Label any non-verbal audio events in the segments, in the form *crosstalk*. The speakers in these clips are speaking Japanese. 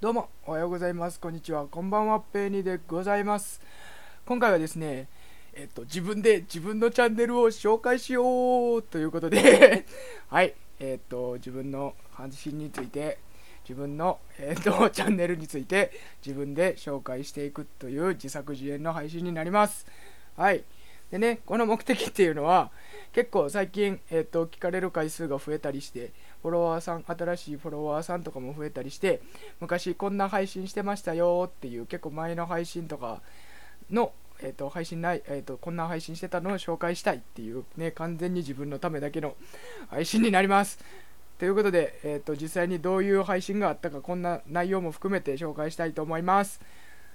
どうもおはようございます。こんにちは。こんばんはペーニーでございます。今回はですねえっと自分で自分のチャンネルを紹介しようということで *laughs* はいえっと自分の発信について自分の、えっと、チャンネルについて自分で紹介していくという自作自演の配信になります。はい。でねこの目的っていうのは結構最近、えっと、聞かれる回数が増えたりしてフォロワーさん新しいフォロワーさんとかも増えたりして昔こんな配信してましたよっていう結構前の配信とかの、えー、と配信ない、えー、とこんな配信してたのを紹介したいっていうね完全に自分のためだけの配信になります。ということで、えー、と実際にどういう配信があったかこんな内容も含めて紹介したいと思います。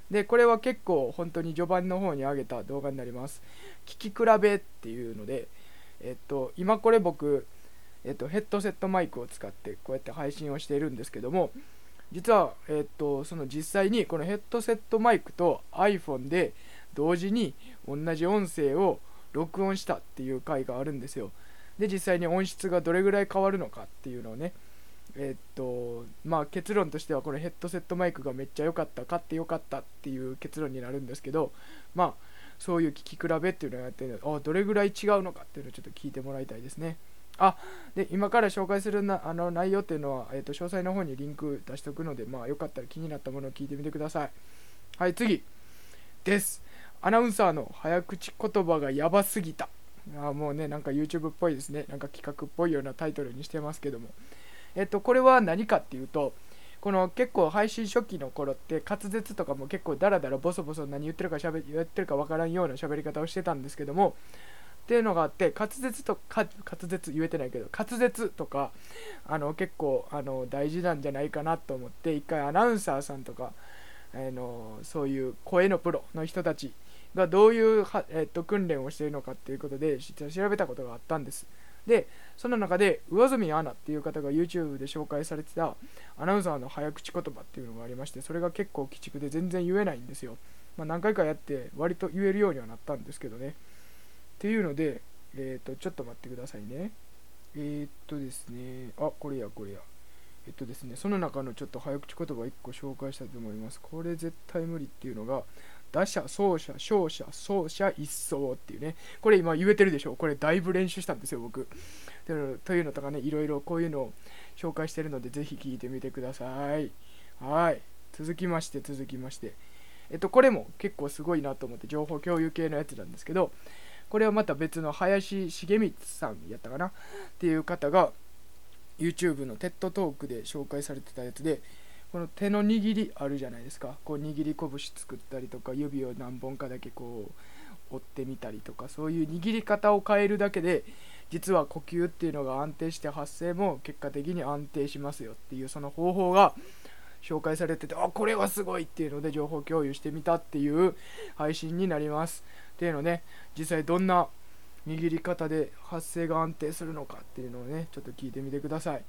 でこれは結構本当に序盤の方に上げた動画になります。聞き比べっていうのでえっと今これ僕えっと、ヘッドセットマイクを使ってこうやって配信をしているんですけども実は、えっと、その実際にこのヘッドセットマイクと iPhone で同時に同じ音声を録音したっていう回があるんですよ。で実際に音質がどれぐらい変わるのかっていうのをねえっとまあ結論としてはこのヘッドセットマイクがめっちゃ良かった買って良かったっていう結論になるんですけどまあそういう聞き比べっていうのをやってあどれぐらい違うのかっていうのをちょっと聞いてもらいたいですね。あで今から紹介するなあの内容っていうのは、えーと、詳細の方にリンク出しておくので、まあ、よかったら気になったものを聞いてみてください。はい、次です。アナウンサーの早口言葉がやばすぎた。あもうね、なんか YouTube っぽいですね。なんか企画っぽいようなタイトルにしてますけども。えっ、と、これは何かっていうと、この結構配信初期の頃って滑舌とかも結構ダラダラボソボソ何言ってるかしゃべ言ってるかわからんような喋り方をしてたんですけどもっていうのがあって滑舌とか滑舌言えてないけど滑舌とかあの結構あの大事なんじゃないかなと思って一回アナウンサーさんとかあのそういう声のプロの人たちがどういうは、えっと、訓練をしているのかっていうことで調べたことがあったんです。でその中で上住アナっていう方が YouTube で紹介されてたアナウンサーの早口言葉っていうのがありましてそれが結構鬼畜で全然言えないんですよ、まあ、何回かやって割と言えるようにはなったんですけどね。っていうので、えっ、ー、と、ちょっと待ってくださいね。えー、っとですね、あ、これや、これや。えっとですね、その中のちょっと早口言葉1個紹介したいと思います。これ絶対無理っていうのが、打者、走者、勝者、走者、一掃っていうね。これ今言えてるでしょ？これだいぶ練習したんですよ、僕。というのとかね、いろいろこういうのを紹介してるので、ぜひ聞いてみてください。はい。続きまして、続きまして。えっと、これも結構すごいなと思って情報共有系のやつなんですけど、これはまた別の林重光さんやったかな？っていう方が YouTube の TED トークで紹介されてたやつでこの手の握りあるじゃないですか。こう握り拳作ったりとか指を何本かだけこう折ってみたりとかそういう握り方を変えるだけで実は呼吸っていうのが安定して発声も結果的に安定しますよっていうその方法が紹介されててあこれはすごいっていうので情報共有してみたっていう配信になります。っていうのね実際どんな握り方で発声が安定するのかっていうのをねちょっと聞いてみてください。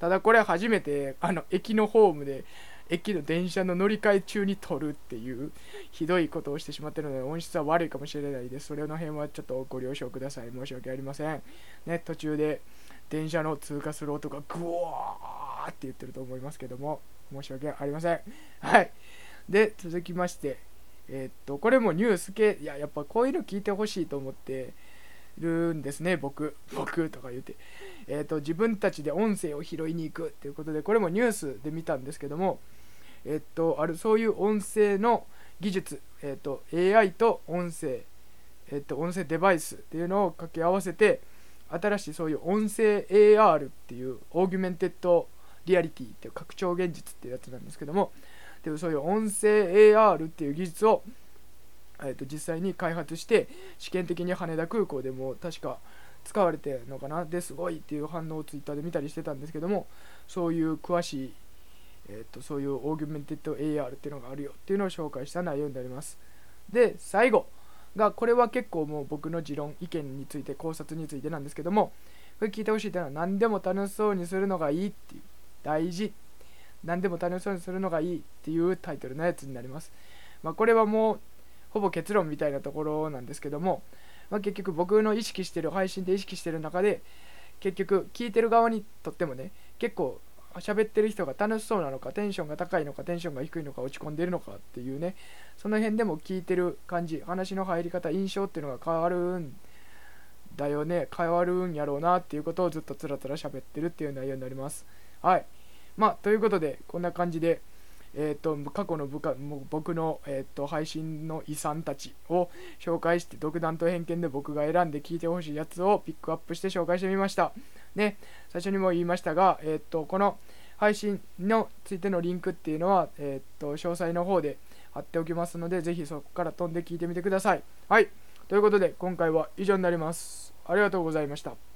ただこれ初めてあの駅のホームで駅の電車の乗り換え中に撮るっていうひどいことをしてしまってるので音質は悪いかもしれないです。それの辺はちょっとご了承ください。申し訳ありません。ね途中で電車の通過する音がグワーって言ってると思いますけども申し訳ありません。はい。で、続きまして、えー、っと、これもニュース系、いや、やっぱこういうの聞いてほしいと思ってるんですね、僕。僕とか言って。えー、っと、自分たちで音声を拾いに行くっていうことで、これもニュースで見たんですけども、えー、っと、ある、そういう音声の技術、えっと、AI と音声、えっと、音声デバイスっていうのを掛け合わせて、新しいそういう音声 AR っていう augmented reality っていう拡張現実っていうやつなんですけどもでそういう音声 AR っていう技術を、えー、と実際に開発して試験的に羽田空港でも確か使われてるのかなですごいっていう反応をツイッターで見たりしてたんですけどもそういう詳しい、えー、とそういうオーギュメンテッド AR っていうのがあるよっていうのを紹介した内容になります。で最後がこれは結構もう僕の持論意見について考察についてなんですけどもこれ聞いてほしいというのは何でも楽しそうにするのがいいっていう。大事。何でも楽しそうにするのがいいっていうタイトルのやつになります、まあ、これはもうほぼ結論みたいなところなんですけども、まあ、結局僕の意識してる配信で意識してる中で結局聞いてる側にとってもね結構喋ってる人が楽しそうなのかテンションが高いのかテンションが低いのか落ち込んでるのかっていうねその辺でも聞いてる感じ話の入り方印象っていうのが変わるんだよね変わるんやろうなっていうことをずっとつらつら喋ってるっていう内容になります。はい。まあということでこんな感じでえーと、過去の部下も僕の、えーと、配信の遺産たちを紹介して独断と偏見で僕が選んで聞いてほしいやつをピックアップして紹介してみました。ね、最初にも言いましたが、えーと、この配信のついてのリンクっていうのは、えー、と詳細の方で貼っておきますので、ぜひそこから飛んで聞いてみてください。はい、ということで今回は以上になります。ありがとうございました。